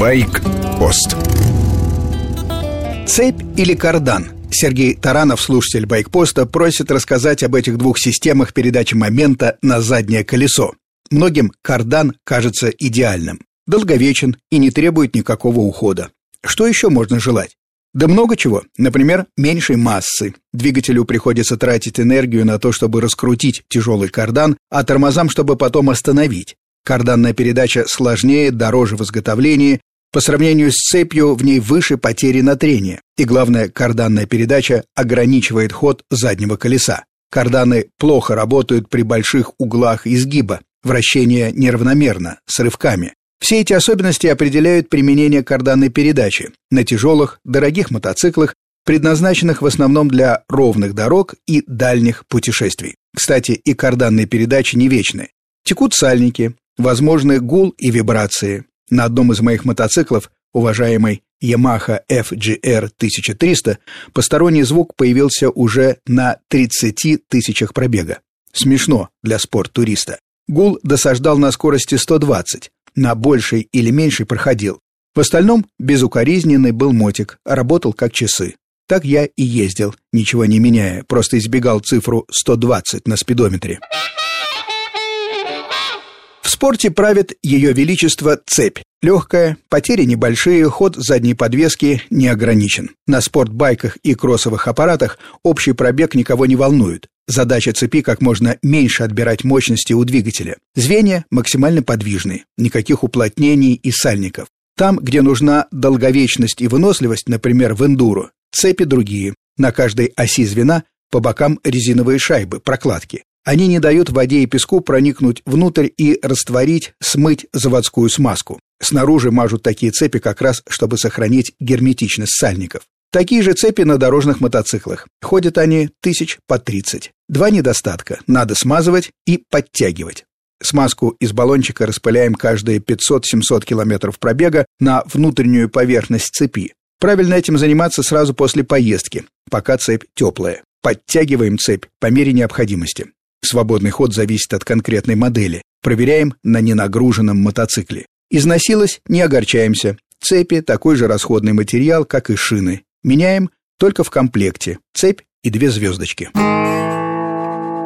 Байк-пост Цепь или кардан? Сергей Таранов, слушатель Байкпоста, просит рассказать об этих двух системах передачи момента на заднее колесо. Многим кардан кажется идеальным, долговечен и не требует никакого ухода. Что еще можно желать? Да много чего. Например, меньшей массы. Двигателю приходится тратить энергию на то, чтобы раскрутить тяжелый кардан, а тормозам, чтобы потом остановить. Карданная передача сложнее, дороже в изготовлении. По сравнению с цепью в ней выше потери на трение. И главное, карданная передача ограничивает ход заднего колеса. Карданы плохо работают при больших углах изгиба. Вращение неравномерно, с рывками. Все эти особенности определяют применение карданной передачи на тяжелых, дорогих мотоциклах, предназначенных в основном для ровных дорог и дальних путешествий. Кстати, и карданные передачи не вечны. Текут сальники, возможны гул и вибрации. На одном из моих мотоциклов, уважаемый Yamaha FGR 1300, посторонний звук появился уже на 30 тысячах пробега. Смешно для спорт-туриста. Гул досаждал на скорости 120, на большей или меньшей проходил. В остальном безукоризненный был мотик, работал как часы. Так я и ездил, ничего не меняя, просто избегал цифру 120 на спидометре. В спорте правит ее величество цепь. Легкая, потери небольшие, ход задней подвески не ограничен. На спортбайках и кроссовых аппаратах общий пробег никого не волнует. Задача цепи как можно меньше отбирать мощности у двигателя. Звенья максимально подвижны, никаких уплотнений и сальников. Там, где нужна долговечность и выносливость, например, в эндуро, цепи другие. На каждой оси звена по бокам резиновые шайбы, прокладки. Они не дают воде и песку проникнуть внутрь и растворить, смыть заводскую смазку. Снаружи мажут такие цепи как раз, чтобы сохранить герметичность сальников. Такие же цепи на дорожных мотоциклах. Ходят они тысяч по 30. Два недостатка. Надо смазывать и подтягивать. Смазку из баллончика распыляем каждые 500-700 километров пробега на внутреннюю поверхность цепи. Правильно этим заниматься сразу после поездки, пока цепь теплая. Подтягиваем цепь по мере необходимости. Свободный ход зависит от конкретной модели. Проверяем на ненагруженном мотоцикле. Износилось – не огорчаемся. Цепи – такой же расходный материал, как и шины. Меняем только в комплекте. Цепь и две звездочки.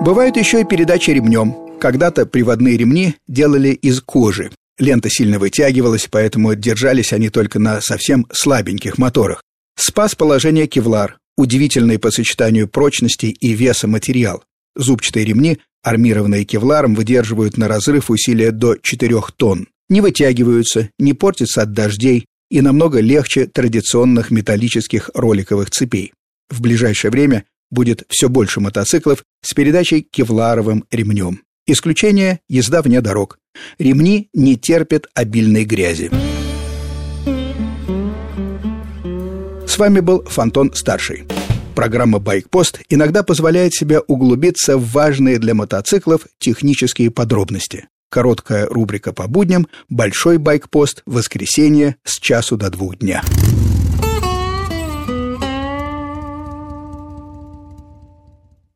Бывают еще и передачи ремнем. Когда-то приводные ремни делали из кожи. Лента сильно вытягивалась, поэтому держались они только на совсем слабеньких моторах. Спас положение кевлар, удивительный по сочетанию прочности и веса материал. Зубчатые ремни, армированные кевларом, выдерживают на разрыв усилия до 4 тонн. Не вытягиваются, не портятся от дождей, и намного легче традиционных металлических роликовых цепей. В ближайшее время будет все больше мотоциклов с передачей кевларовым ремнем. Исключение – езда вне дорог. Ремни не терпят обильной грязи. С вами был Фонтон Старший. Программа «Байкпост» иногда позволяет себе углубиться в важные для мотоциклов технические подробности. Короткая рубрика по будням, большой байкпост, воскресенье с часу до двух дня.